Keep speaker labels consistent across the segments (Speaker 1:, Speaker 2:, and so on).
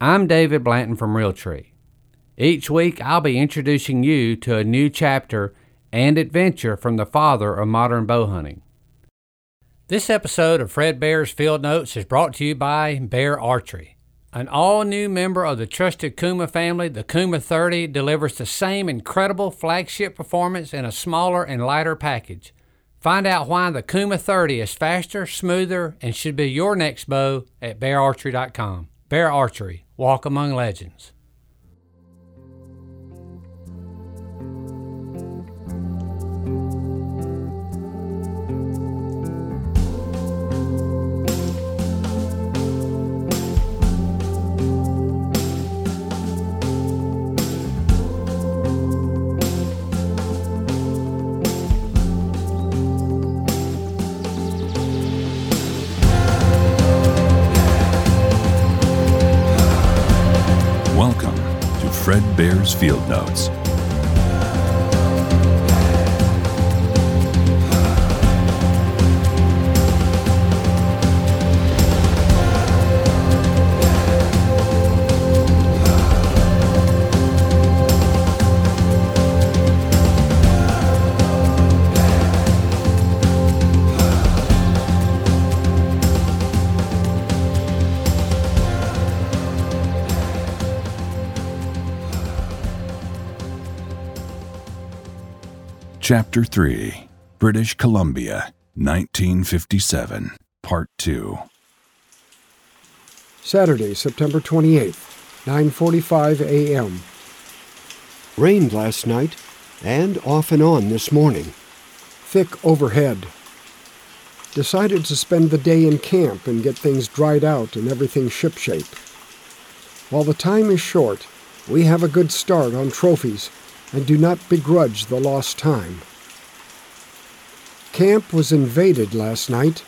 Speaker 1: I'm David Blanton from Realtree. Each week, I'll be introducing you to a new chapter and adventure from the father of modern bow hunting. This episode of Fred Bear's Field Notes is brought to you by Bear Archery. An all new member of the trusted Kuma family, the Kuma 30 delivers the same incredible flagship performance in a smaller and lighter package. Find out why the Kuma 30 is faster, smoother, and should be your next bow at beararchery.com. Bear Archery, walk among legends.
Speaker 2: Fred Bear's Field Notes. Chapter 3 British Columbia, 1957, Part 2.
Speaker 3: Saturday, September 28th, 9:45 a.m. Rained last night and off and on this morning. Thick overhead. Decided to spend the day in camp and get things dried out and everything shipshape. While the time is short, we have a good start on trophies and do not begrudge the lost time. Camp was invaded last night.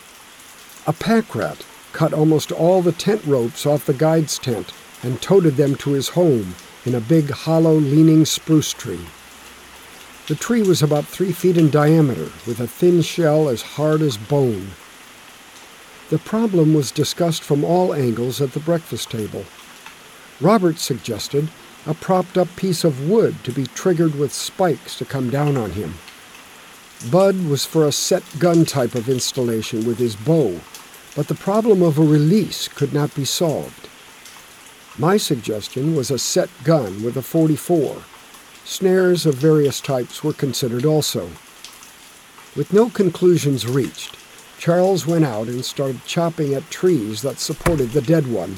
Speaker 3: A pack rat cut almost all the tent ropes off the guide's tent and toted them to his home in a big hollow leaning spruce tree. The tree was about three feet in diameter with a thin shell as hard as bone. The problem was discussed from all angles at the breakfast table. Robert suggested a propped up piece of wood to be triggered with spikes to come down on him. Bud was for a set gun type of installation with his bow, but the problem of a release could not be solved. My suggestion was a set gun with a 44. Snares of various types were considered also. With no conclusions reached, Charles went out and started chopping at trees that supported the dead one.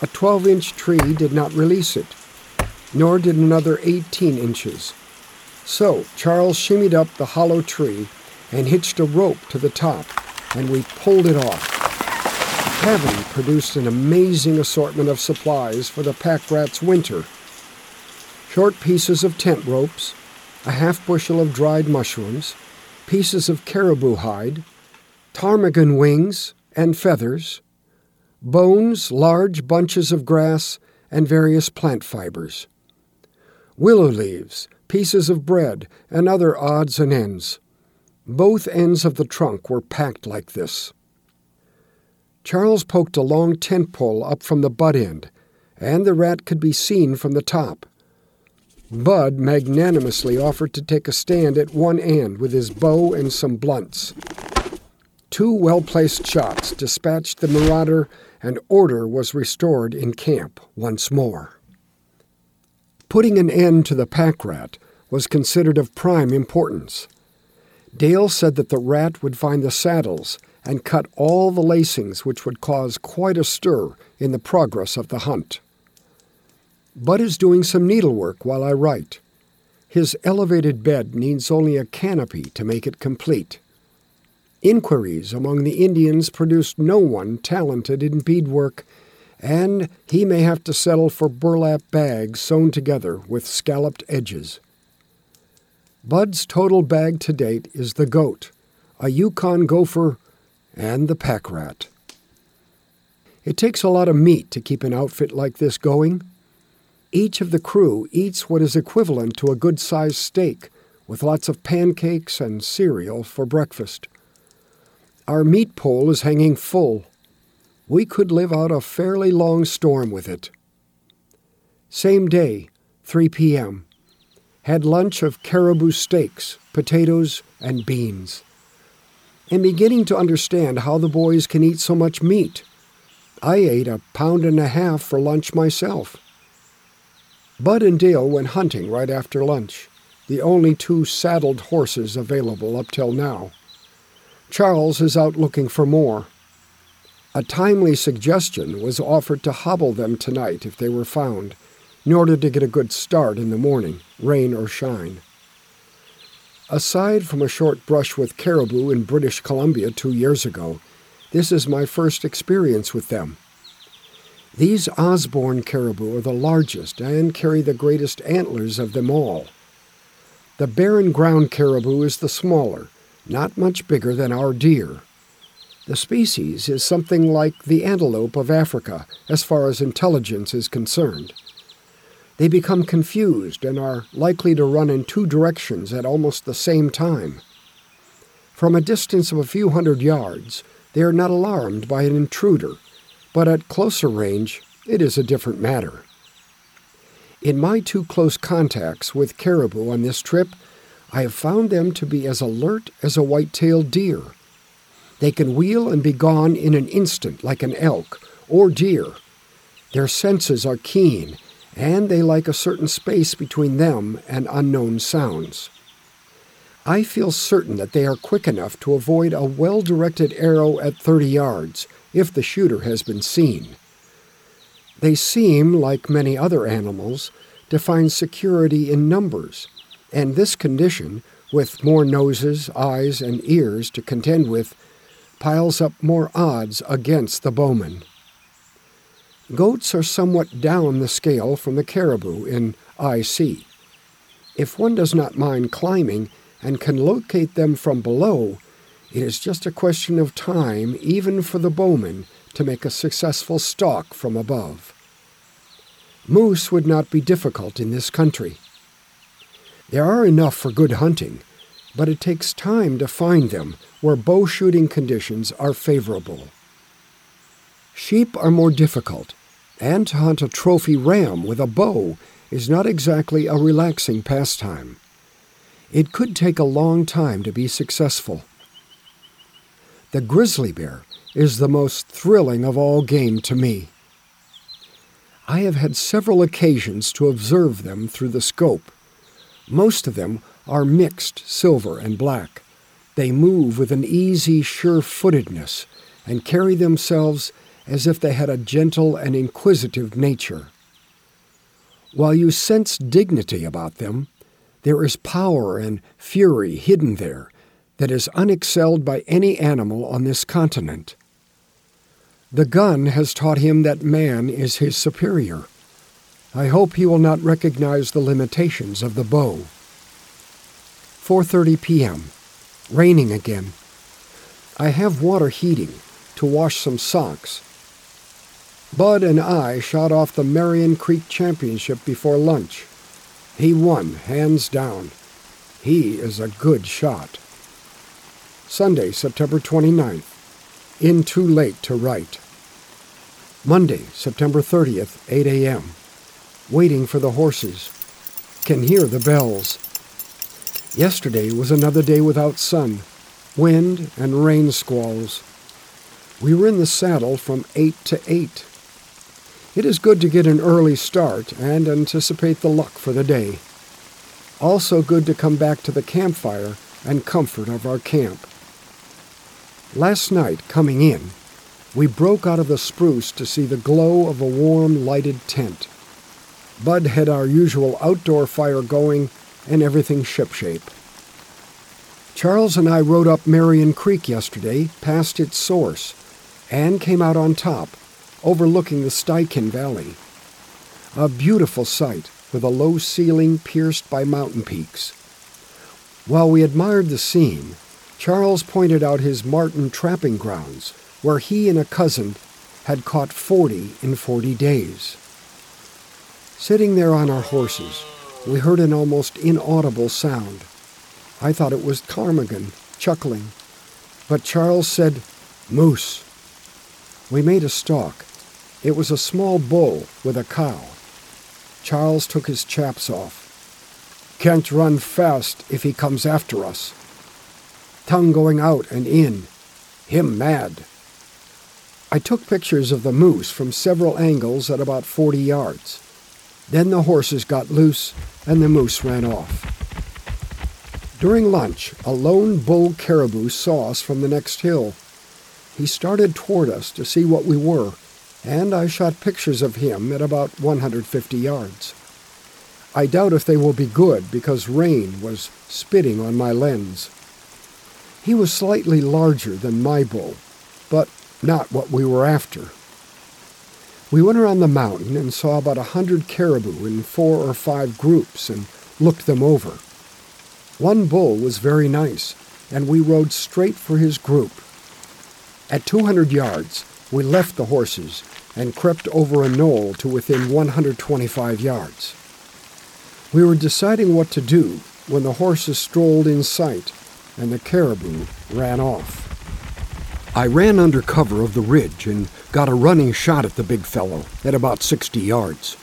Speaker 3: A 12 inch tree did not release it, nor did another 18 inches. So Charles shimmied up the hollow tree and hitched a rope to the top, and we pulled it off. Cavity produced an amazing assortment of supplies for the pack rat's winter. Short pieces of tent ropes, a half bushel of dried mushrooms, pieces of caribou hide, ptarmigan wings and feathers, bones, large bunches of grass, and various plant fibers. Willow leaves, pieces of bread, and other odds and ends. Both ends of the trunk were packed like this. Charles poked a long tent pole up from the butt end, and the rat could be seen from the top. Bud magnanimously offered to take a stand at one end with his bow and some blunts. Two well placed shots dispatched the marauder, and order was restored in camp once more. Putting an end to the pack rat was considered of prime importance. Dale said that the rat would find the saddles and cut all the lacings, which would cause quite a stir in the progress of the hunt. Bud is doing some needlework while I write. His elevated bed needs only a canopy to make it complete. Inquiries among the Indians produced no one talented in beadwork, and he may have to settle for burlap bags sewn together with scalloped edges. Bud's total bag to date is the goat, a Yukon gopher, and the pack rat. It takes a lot of meat to keep an outfit like this going. Each of the crew eats what is equivalent to a good sized steak, with lots of pancakes and cereal for breakfast. Our meat pole is hanging full. We could live out a fairly long storm with it. Same day, 3 p.m. Had lunch of caribou steaks, potatoes, and beans. Am beginning to understand how the boys can eat so much meat. I ate a pound and a half for lunch myself. Bud and Dale went hunting right after lunch, the only two saddled horses available up till now. Charles is out looking for more. A timely suggestion was offered to hobble them tonight if they were found, in order to get a good start in the morning, rain or shine. Aside from a short brush with caribou in British Columbia two years ago, this is my first experience with them. These Osborn caribou are the largest and carry the greatest antlers of them all. The barren ground caribou is the smaller, not much bigger than our deer. The species is something like the antelope of Africa as far as intelligence is concerned. They become confused and are likely to run in two directions at almost the same time. From a distance of a few hundred yards, they are not alarmed by an intruder, but at closer range, it is a different matter. In my two close contacts with caribou on this trip, I have found them to be as alert as a white tailed deer. They can wheel and be gone in an instant like an elk or deer. Their senses are keen, and they like a certain space between them and unknown sounds. I feel certain that they are quick enough to avoid a well directed arrow at 30 yards if the shooter has been seen. They seem, like many other animals, to find security in numbers, and this condition, with more noses, eyes, and ears to contend with, piles up more odds against the bowman. Goats are somewhat down the scale from the caribou in IC. If one does not mind climbing, and can locate them from below, it is just a question of time, even for the bowman, to make a successful stalk from above. Moose would not be difficult in this country. There are enough for good hunting, but it takes time to find them where bow shooting conditions are favorable. Sheep are more difficult, and to hunt a trophy ram with a bow is not exactly a relaxing pastime. It could take a long time to be successful. The grizzly bear is the most thrilling of all game to me. I have had several occasions to observe them through the scope. Most of them are mixed silver and black. They move with an easy, sure footedness and carry themselves as if they had a gentle and inquisitive nature. While you sense dignity about them, there is power and fury hidden there that is unexcelled by any animal on this continent. The gun has taught him that man is his superior. I hope he will not recognize the limitations of the bow. 4:30 p.m. Raining again. I have water heating to wash some socks. Bud and I shot off the Marion Creek Championship before lunch. He won, hands down. He is a good shot. Sunday, September 29th. In too late to write. Monday, September 30th, 8 a.m. Waiting for the horses. Can hear the bells. Yesterday was another day without sun, wind, and rain squalls. We were in the saddle from 8 to 8. It is good to get an early start and anticipate the luck for the day. Also good to come back to the campfire and comfort of our camp. Last night, coming in, we broke out of the spruce to see the glow of a warm, lighted tent. Bud had our usual outdoor fire going and everything shipshape. Charles and I rode up Marion Creek yesterday, past its source, and came out on top overlooking the Stikine Valley. A beautiful sight with a low ceiling pierced by mountain peaks. While we admired the scene, Charles pointed out his marten trapping grounds, where he and a cousin had caught 40 in 40 days. Sitting there on our horses, we heard an almost inaudible sound. I thought it was ptarmigan chuckling, but Charles said, Moose. We made a stalk. It was a small bull with a cow. Charles took his chaps off. Can't run fast if he comes after us. Tongue going out and in. Him mad. I took pictures of the moose from several angles at about 40 yards. Then the horses got loose and the moose ran off. During lunch, a lone bull caribou saw us from the next hill. He started toward us to see what we were, and I shot pictures of him at about 150 yards. I doubt if they will be good because rain was spitting on my lens. He was slightly larger than my bull, but not what we were after. We went around the mountain and saw about a hundred caribou in four or five groups and looked them over. One bull was very nice, and we rode straight for his group. At 200 yards, we left the horses and crept over a knoll to within 125 yards. We were deciding what to do when the horses strolled in sight and the caribou ran off. I ran under cover of the ridge and got a running shot at the big fellow at about 60 yards.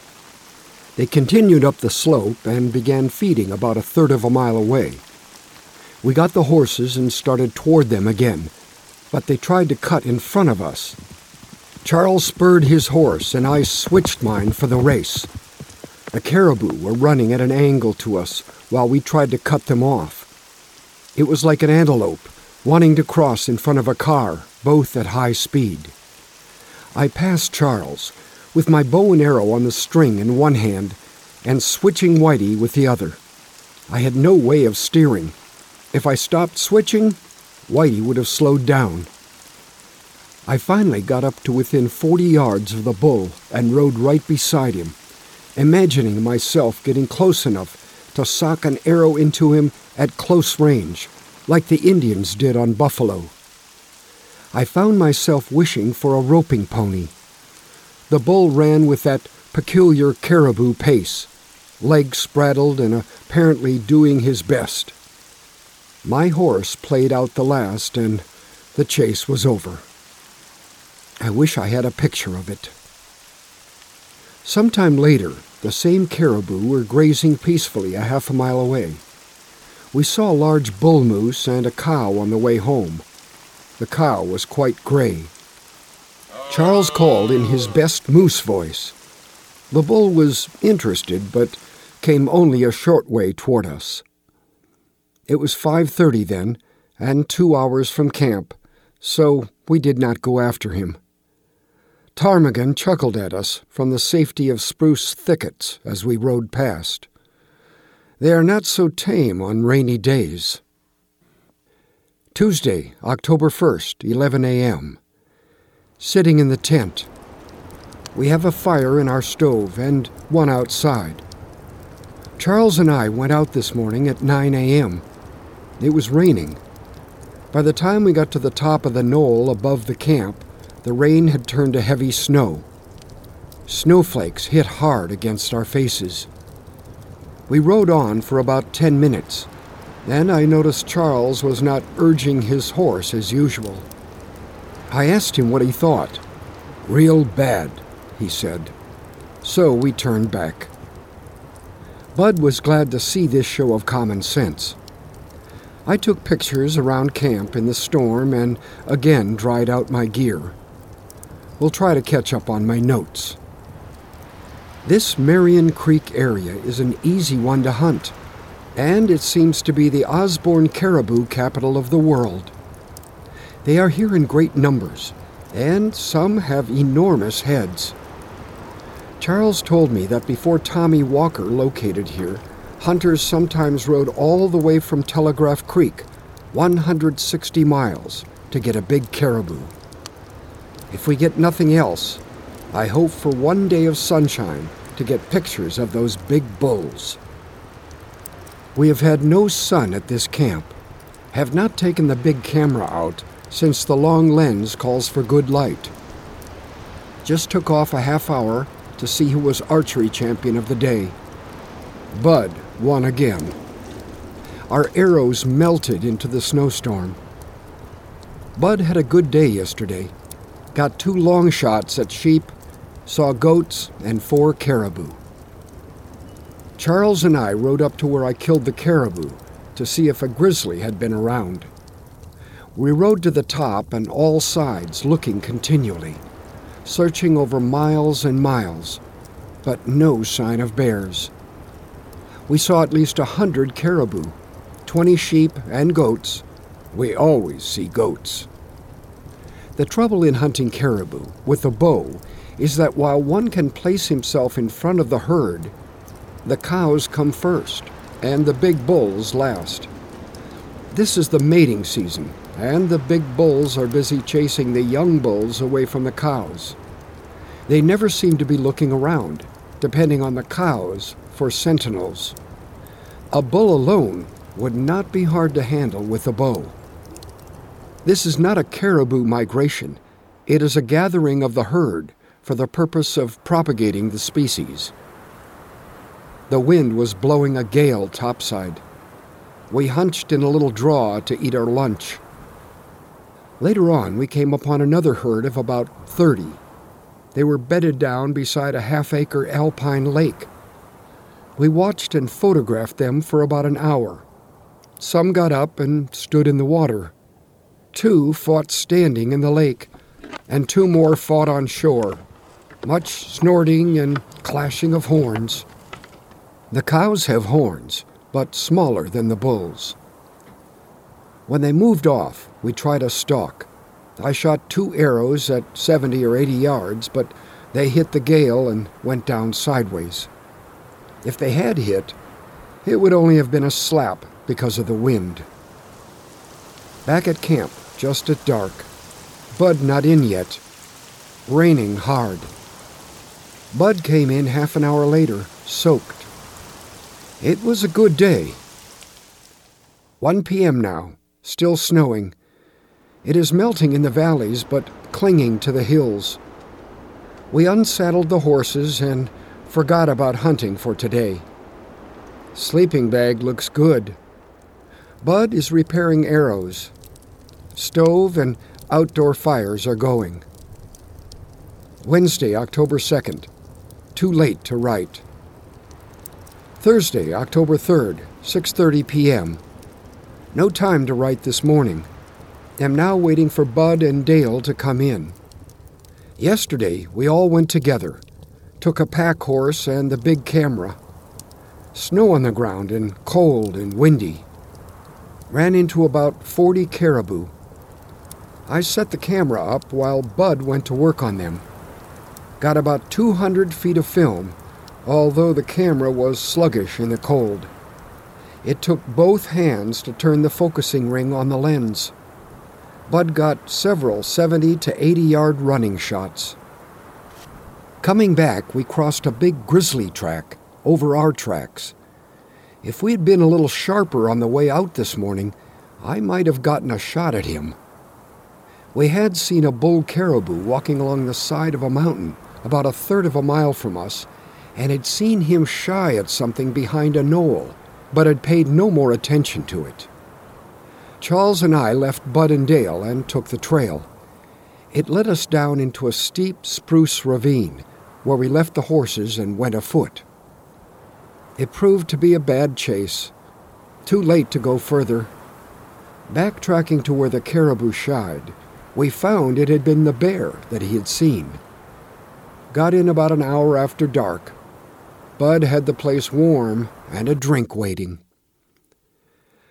Speaker 3: They continued up the slope and began feeding about a third of a mile away. We got the horses and started toward them again, but they tried to cut in front of us. Charles spurred his horse and I switched mine for the race. The caribou were running at an angle to us while we tried to cut them off. It was like an antelope wanting to cross in front of a car, both at high speed. I passed Charles, with my bow and arrow on the string in one hand and switching Whitey with the other. I had no way of steering. If I stopped switching, Whitey would have slowed down. I finally got up to within 40 yards of the bull and rode right beside him, imagining myself getting close enough to sock an arrow into him at close range like the Indians did on buffalo. I found myself wishing for a roping pony. The bull ran with that peculiar caribou pace, legs spraddled and apparently doing his best. My horse played out the last, and the chase was over. I wish I had a picture of it. Sometime later, the same caribou were grazing peacefully a half a mile away we saw a large bull moose and a cow on the way home. The cow was quite gray. Charles called in his best moose voice. The bull was interested, but came only a short way toward us. It was 5:30 then, and 2 hours from camp, so we did not go after him. Ptarmigan chuckled at us from the safety of spruce thickets as we rode past. They are not so tame on rainy days. Tuesday, October 1st, 11 a.m. Sitting in the tent. We have a fire in our stove and one outside. Charles and I went out this morning at 9 a.m. It was raining. By the time we got to the top of the knoll above the camp, the rain had turned to heavy snow. Snowflakes hit hard against our faces. We rode on for about ten minutes. Then I noticed Charles was not urging his horse as usual. I asked him what he thought. Real bad, he said. So we turned back. Bud was glad to see this show of common sense. I took pictures around camp in the storm and again dried out my gear. We'll try to catch up on my notes. This Marion Creek area is an easy one to hunt, and it seems to be the Osborn caribou capital of the world. They are here in great numbers, and some have enormous heads. Charles told me that before Tommy Walker located here, hunters sometimes rode all the way from Telegraph Creek, 160 miles, to get a big caribou. If we get nothing else, I hope for one day of sunshine to get pictures of those big bulls. We have had no sun at this camp, have not taken the big camera out since the long lens calls for good light. Just took off a half hour to see who was archery champion of the day. Bud won again. Our arrows melted into the snowstorm. Bud had a good day yesterday. got two long shots at sheep, saw goats, and four caribou. Charles and I rode up to where I killed the caribou to see if a grizzly had been around. We rode to the top and all sides, looking continually, searching over miles and miles, but no sign of bears. We saw at least a hundred caribou, twenty sheep and goats. We always see goats. The trouble in hunting caribou with a bow is that while one can place himself in front of the herd, the cows come first and the big bulls last. This is the mating season, and the big bulls are busy chasing the young bulls away from the cows. They never seem to be looking around, depending on the cows for sentinels. A bull alone would not be hard to handle with a bow. This is not a caribou migration. It is a gathering of the herd for the purpose of propagating the species. The wind was blowing a gale topside. We hunched in a little draw to eat our lunch. Later on, we came upon another herd of about 30. They were bedded down beside a half acre alpine lake. We watched and photographed them for about an hour. Some got up and stood in the water. Two fought standing in the lake, and two more fought on shore. Much snorting and clashing of horns. The cows have horns, but smaller than the bulls. When they moved off, we tried a stalk. I shot two arrows at 70 or 80 yards, but they hit the gale and went down sideways. If they had hit, it would only have been a slap because of the wind. Back at camp, just at dark. Bud not in yet. Raining hard. Bud came in half an hour later, soaked. It was a good day. 1 p.m. now, still snowing. It is melting in the valleys, but clinging to the hills. We unsaddled the horses and forgot about hunting for today. Sleeping bag looks good. Bud is repairing arrows. Stove and outdoor fires are going. Wednesday, October 2nd. Too late to write. Thursday, October 3rd, 6:30 p.m. No time to write this morning. Am now waiting for Bud and Dale to come in. Yesterday, we all went together. Took a pack horse and the big camera. Snow on the ground and cold and windy. Ran into about 40 caribou. I set the camera up while Bud went to work on them. Got about 200 feet of film, although the camera was sluggish in the cold. It took both hands to turn the focusing ring on the lens. Bud got several 70 to 80 yard running shots. Coming back, we crossed a big grizzly track over our tracks. If we had been a little sharper on the way out this morning, I might have gotten a shot at him. We had seen a bull caribou walking along the side of a mountain about a third of a mile from us and had seen him shy at something behind a knoll but had paid no more attention to it. Charles and I left Bud and Dale and took the trail. It led us down into a steep spruce ravine where we left the horses and went afoot. It proved to be a bad chase. Too late to go further. Backtracking to where the caribou shied, we found it had been the bear that he had seen. Got in about an hour after dark. Bud had the place warm and a drink waiting.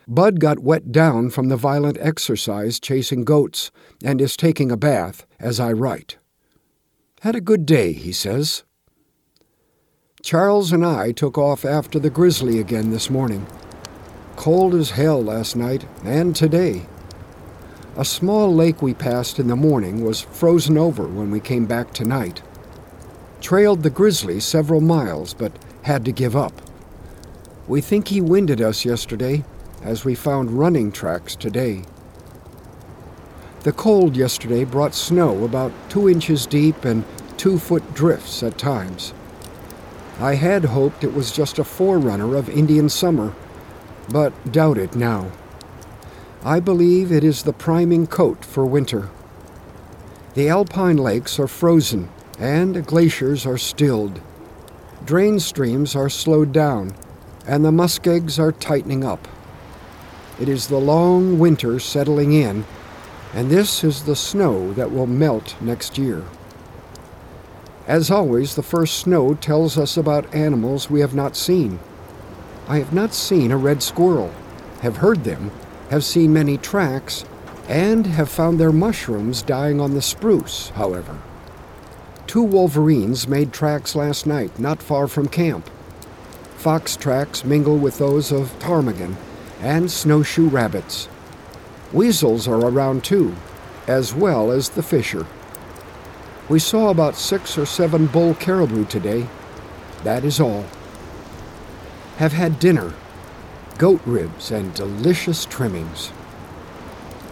Speaker 3: Bud got wet down from the violent exercise chasing goats and is taking a bath as I write. Had a good day, he says. Charles and I took off after the grizzly again this morning. Cold as hell last night and today. A small lake we passed in the morning was frozen over when we came back tonight. Trailed the grizzly several miles, but had to give up. We think he winded us yesterday, as we found running tracks today. The cold yesterday brought snow about two inches deep and two foot drifts at times. I had hoped it was just a forerunner of Indian summer, but doubt it now. I believe it is the priming coat for winter. The alpine lakes are frozen and glaciers are stilled. Drain streams are slowed down and the muskegs are tightening up. It is the long winter settling in, and this is the snow that will melt next year. As always, the first snow tells us about animals we have not seen. I have not seen a red squirrel, have heard them, have seen many tracks, and have found their mushrooms dying on the spruce, however. Two wolverines made tracks last night, not far from camp. Fox tracks mingle with those of ptarmigan and snowshoe rabbits. Weasels are around too, as well as the fisher. We saw about six or seven bull caribou today. That is all. Have had dinner, goat ribs and delicious trimmings.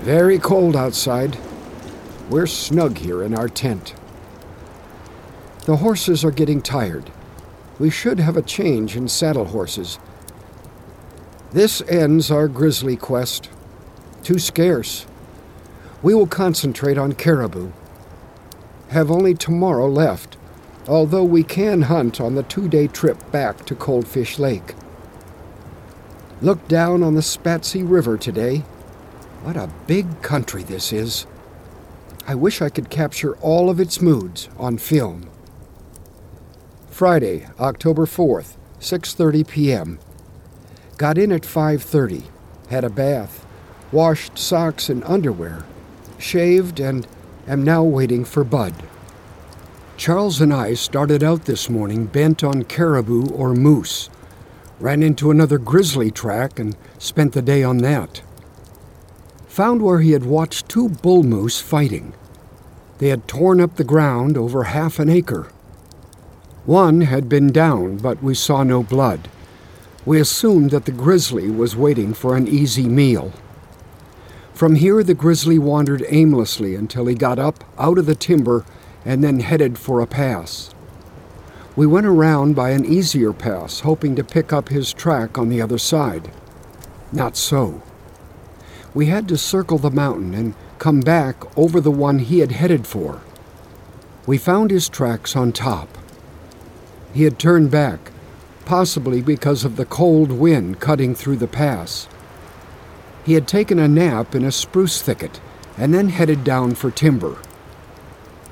Speaker 3: Very cold outside. We're snug here in our tent. The horses are getting tired. We should have a change in saddle horses. This ends our grizzly quest. Too scarce. We will concentrate on caribou. Have only tomorrow left, although we can hunt on the two day trip back to Coldfish Lake. Look down on the Spatsizi River today. What a big country this is. I wish I could capture all of its moods on film. Friday, October 4th, 6:30 p.m. Got in at 5:30, had a bath, washed socks and underwear, shaved and am now waiting for Bud. Charles and I started out this morning bent on caribou or moose. Ran into another grizzly track and spent the day on that. Found where he had watched two bull moose fighting. They had torn up the ground over half an acre. One had been down, but we saw no blood. We assumed that the grizzly was waiting for an easy meal. From here, the grizzly wandered aimlessly until he got up out of the timber and then headed for a pass. We went around by an easier pass, hoping to pick up his track on the other side. Not so. We had to circle the mountain and come back over the one he had headed for. We found his tracks on top. He had turned back, possibly because of the cold wind cutting through the pass. He had taken a nap in a spruce thicket and then headed down for timber.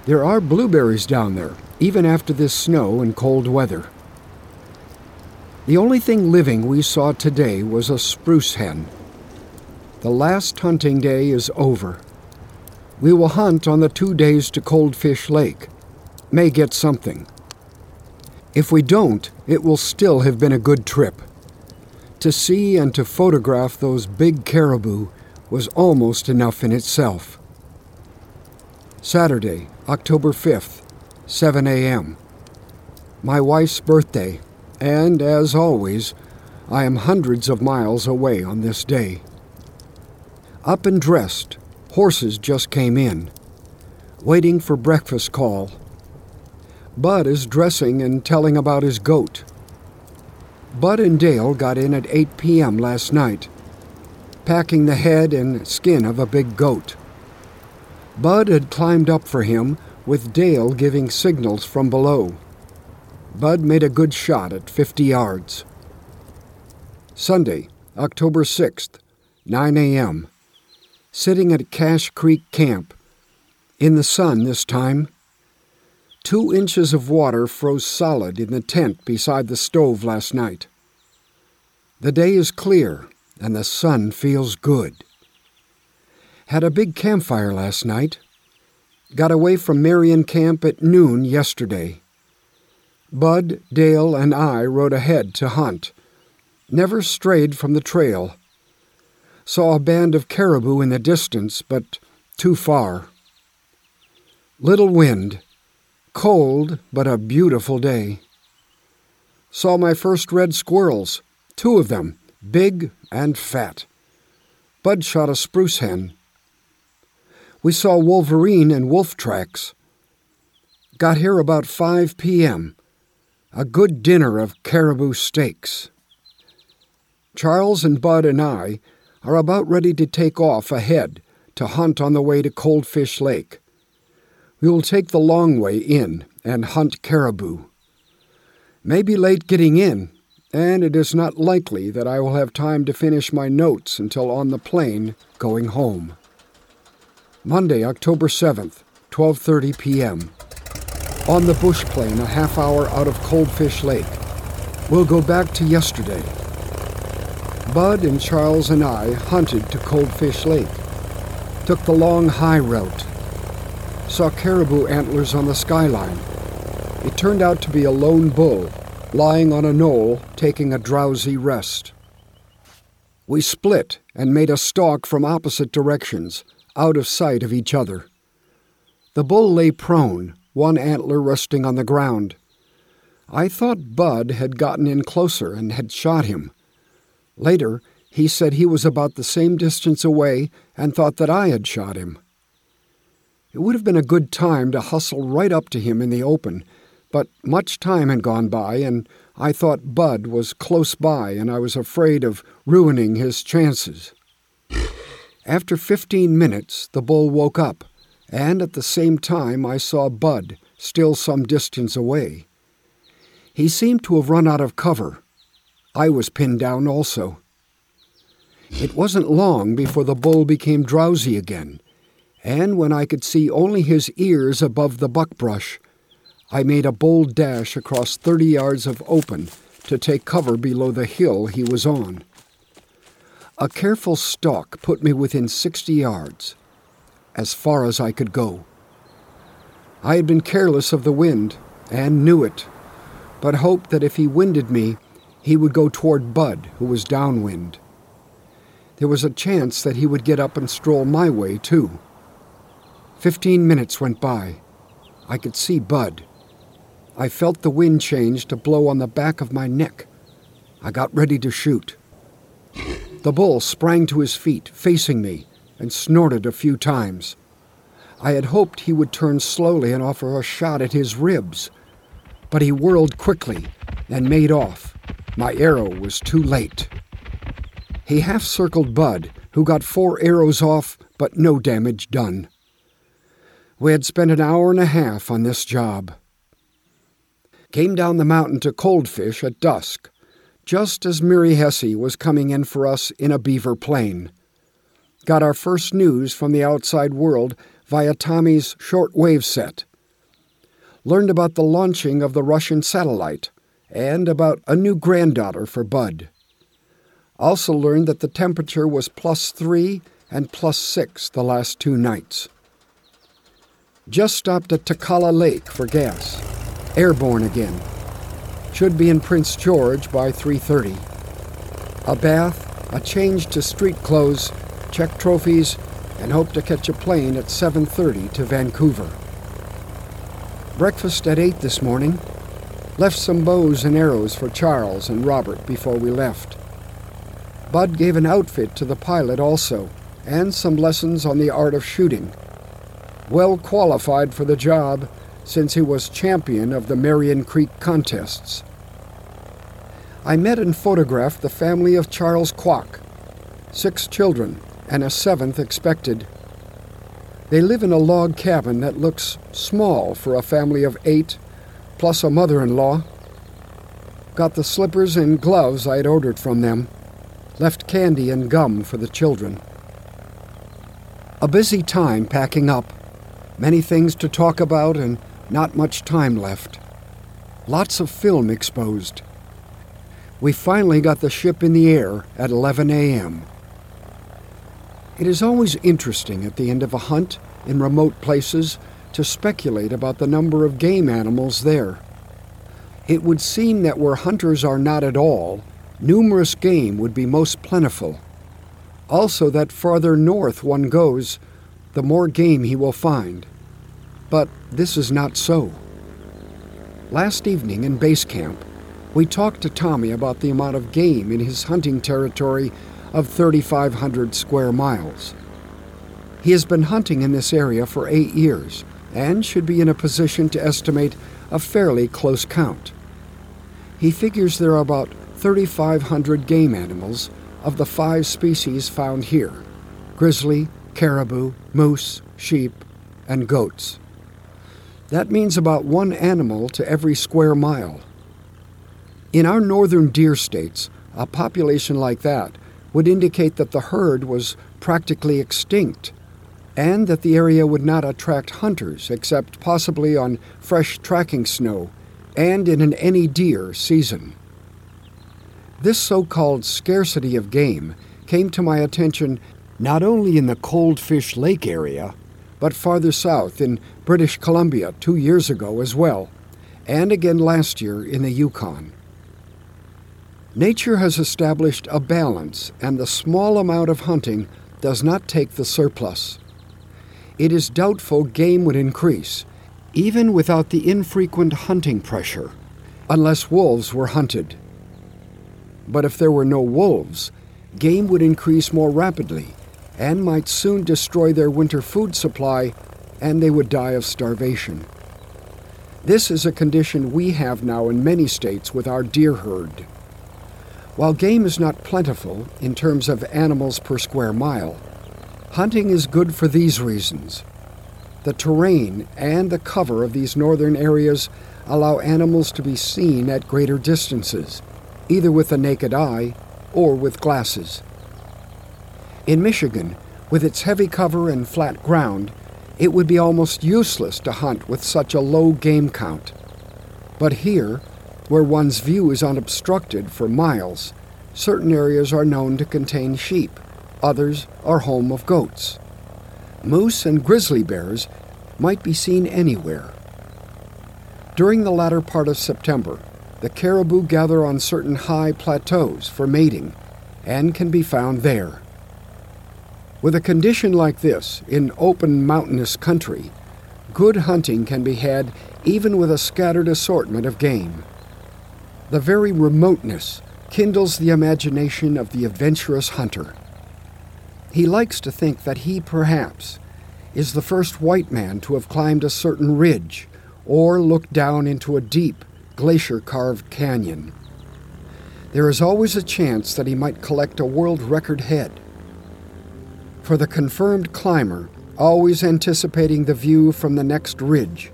Speaker 3: There are blueberries down there, even after this snow and cold weather. The only thing living we saw today was a spruce hen. The last hunting day is over. We will hunt on the two days to Coldfish Lake. May get something. If we don't, it will still have been a good trip. To see and to photograph those big caribou was almost enough in itself. Saturday, October 5th, 7 a.m. My wife's birthday, and as always, I am hundreds of miles away on this day. Up and dressed, horses just came in, waiting for breakfast call Bud is dressing and telling about his goat. Bud and Dale got in at 8 p.m. last night, packing the head and skin of a big goat. Bud had climbed up for him, with Dale giving signals from below. Bud made a good shot at 50 yards. Sunday, October 6th, 9 a.m. Sitting at Cache Creek Camp. In the sun this time, Two inches of water froze solid in the tent beside the stove last night. The day is clear and the sun feels good. Had a big campfire last night. Got away from Marion Camp at noon yesterday. Bud, Dale, and I rode ahead to hunt. Never strayed from the trail. Saw a band of caribou in the distance, but too far. Little wind Cold, but a beautiful day. Saw my first red squirrels, two of them, big and fat. Bud shot a spruce hen. We saw wolverine and wolf tracks. Got here about 5 p.m. A good dinner of caribou steaks. Charles and Bud and I are about ready to take off ahead to hunt on the way to Coldfish Lake. We will take the long way in and hunt caribou. May be late getting in, and it is not likely that I will have time to finish my notes until on the plane going home. Monday, October 7th, 12:30 p.m. On the bush plane a half hour out of Coldfish Lake. We'll go back to yesterday. Bud and Charles and I hunted to Coldfish Lake. Took the long high route. Saw caribou antlers on the skyline. It turned out to be a lone bull lying on a knoll taking a drowsy rest. We split and made a stalk from opposite directions, out of sight of each other. The bull lay prone, one antler resting on the ground. I thought Bud had gotten in closer and had shot him. Later, he said he was about the same distance away and thought that I had shot him. It would have been a good time to hustle right up to him in the open, but much time had gone by, and I thought Bud was close by, and I was afraid of ruining his chances. After fifteen minutes, the bull woke up, and at the same time I saw Bud, still some distance away. He seemed to have run out of cover. I was pinned down also. It wasn't long before the bull became drowsy again, and when I could see only his ears above the buckbrush, I made a bold dash across 30 yards of open to take cover below the hill he was on. A careful stalk put me within 60 yards, as far as I could go. I had been careless of the wind and knew it, but hoped that if he winded me, he would go toward Bud, who was downwind. There was a chance that he would get up and stroll my way, too. Fifteen minutes went by. I could see Bud. I felt the wind change to blow on the back of my neck. I got ready to shoot. The bull sprang to his feet, facing me, and snorted a few times. I had hoped he would turn slowly and offer a shot at his ribs, but he whirled quickly and made off. My arrow was too late. He half circled Bud, who got four arrows off, but no damage done. We had spent an hour and a half on this job. Came down the mountain to Coldfish at dusk, just as Miri Hesse was coming in for us in a beaver plane. Got our first news from the outside world via Tommy's shortwave set. Learned about the launching of the Russian satellite and about a new granddaughter for Bud. Also learned that the temperature was plus three and plus six the last two nights. Just stopped at Takla Lake for gas. Airborne again. Should be in Prince George by 3:30. A bath, a change to street clothes, check trophies, and hope to catch a plane at 7:30 to Vancouver. Breakfast at 8 this morning. Left some bows and arrows for Charles and Robert before we left. Bud gave an outfit to the pilot also, and some lessons on the art of shooting. Well qualified for the job, since he was champion of the Marion Creek contests. I met and photographed the family of Charles Quock, six children, and a seventh expected. They live in a log cabin that looks small for a family of eight plus a mother in law. Got the slippers and gloves I had ordered from them. Left candy and gum for the children. A busy time packing up. Many things to talk about and not much time left. Lots of film exposed. We finally got the ship in the air at 11 a.m. It is always interesting at the end of a hunt in remote places to speculate about the number of game animals there. It would seem that where hunters are not at all, numerous game would be most plentiful. Also, that farther north one goes, the more game he will find. But this is not so. Last evening in base camp, we talked to Tommy about the amount of game in his hunting territory of 3,500 square miles. He has been hunting in this area for eight years and should be in a position to estimate a fairly close count. He figures there are about 3,500 game animals of the five species found here grizzly, caribou, moose, sheep, and goats. That means about one animal to every square mile. In our northern deer states, a population like that would indicate that the herd was practically extinct and that the area would not attract hunters except possibly on fresh tracking snow and in an any deer season. This so called scarcity of game came to my attention not only in the Coldfish Lake area, but farther south in British Columbia two years ago as well, and again last year in the Yukon. Nature has established a balance, and the small amount of hunting does not take the surplus. It is doubtful game would increase, even without the infrequent hunting pressure, unless wolves were hunted. But if there were no wolves, game would increase more rapidly and might soon destroy their winter food supply, and they would die of starvation. This is a condition we have now in many states with our deer herd. While game is not plentiful in terms of animals per square mile, hunting is good for these reasons. The terrain and the cover of these northern areas allow animals to be seen at greater distances, either with the naked eye or with glasses. In Michigan, with its heavy cover and flat ground, it would be almost useless to hunt with such a low game count. But here, where one's view is unobstructed for miles, certain areas are known to contain sheep, others are home of goats. Moose and grizzly bears might be seen anywhere. During the latter part of September, the caribou gather on certain high plateaus for mating and can be found there. With a condition like this in open mountainous country, good hunting can be had even with a scattered assortment of game. The very remoteness kindles the imagination of the adventurous hunter. He likes to think that he, perhaps, is the first white man to have climbed a certain ridge or looked down into a deep, glacier carved canyon. There is always a chance that he might collect a world record head for the confirmed climber, always anticipating the view from the next ridge.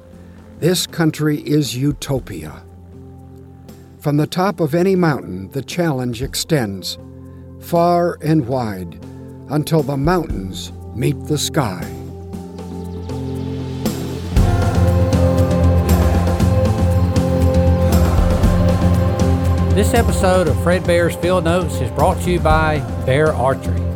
Speaker 3: This country is utopia. From the top of any mountain, the challenge extends far and wide until the mountains meet the sky.
Speaker 1: This episode of Fred Bear's Field Notes is brought to you by Bear Archery.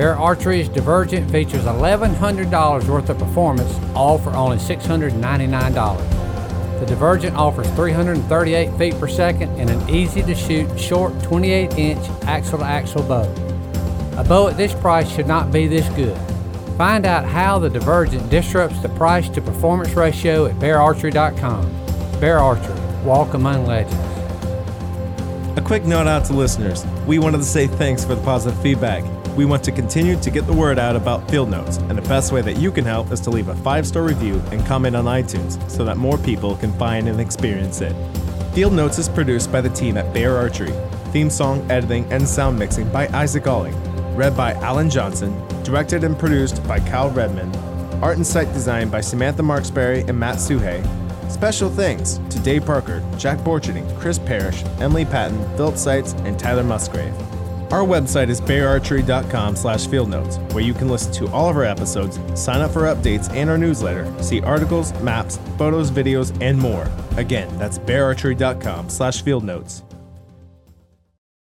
Speaker 1: Bear Archery's Divergent features $1,100 worth of performance, all for only $699. The Divergent offers 338 feet per second and an easy to shoot short 28 inch axle to axle bow. A bow at this price should not be this good. Find out how the Divergent disrupts the price to performance ratio at beararchery.com. Bear Archery, walk among legends.
Speaker 4: A quick note out to listeners. We wanted to say thanks for the positive feedback. We want to continue to get the word out about Field Notes, and the best way that you can help is to leave a five star review and comment on iTunes so that more people can find and experience it. Field Notes is produced by the team at Bear Archery. Theme song, editing, and sound mixing by Isaac Alling. Read by Alan Johnson. Directed and produced by Kyle Redman. Art and site design by Samantha Marksberry and Matt Suhey. Special thanks to Dave Parker, Jack Borcherding, Chris Parrish, Emily Patton, Philip Seitz, and Tyler Musgrave. Our website is beararchery.com slash field notes, where you can listen to all of our episodes, sign up for updates and our newsletter, see articles, maps, photos, videos, and more. Again, that's beararchery.com slash field notes.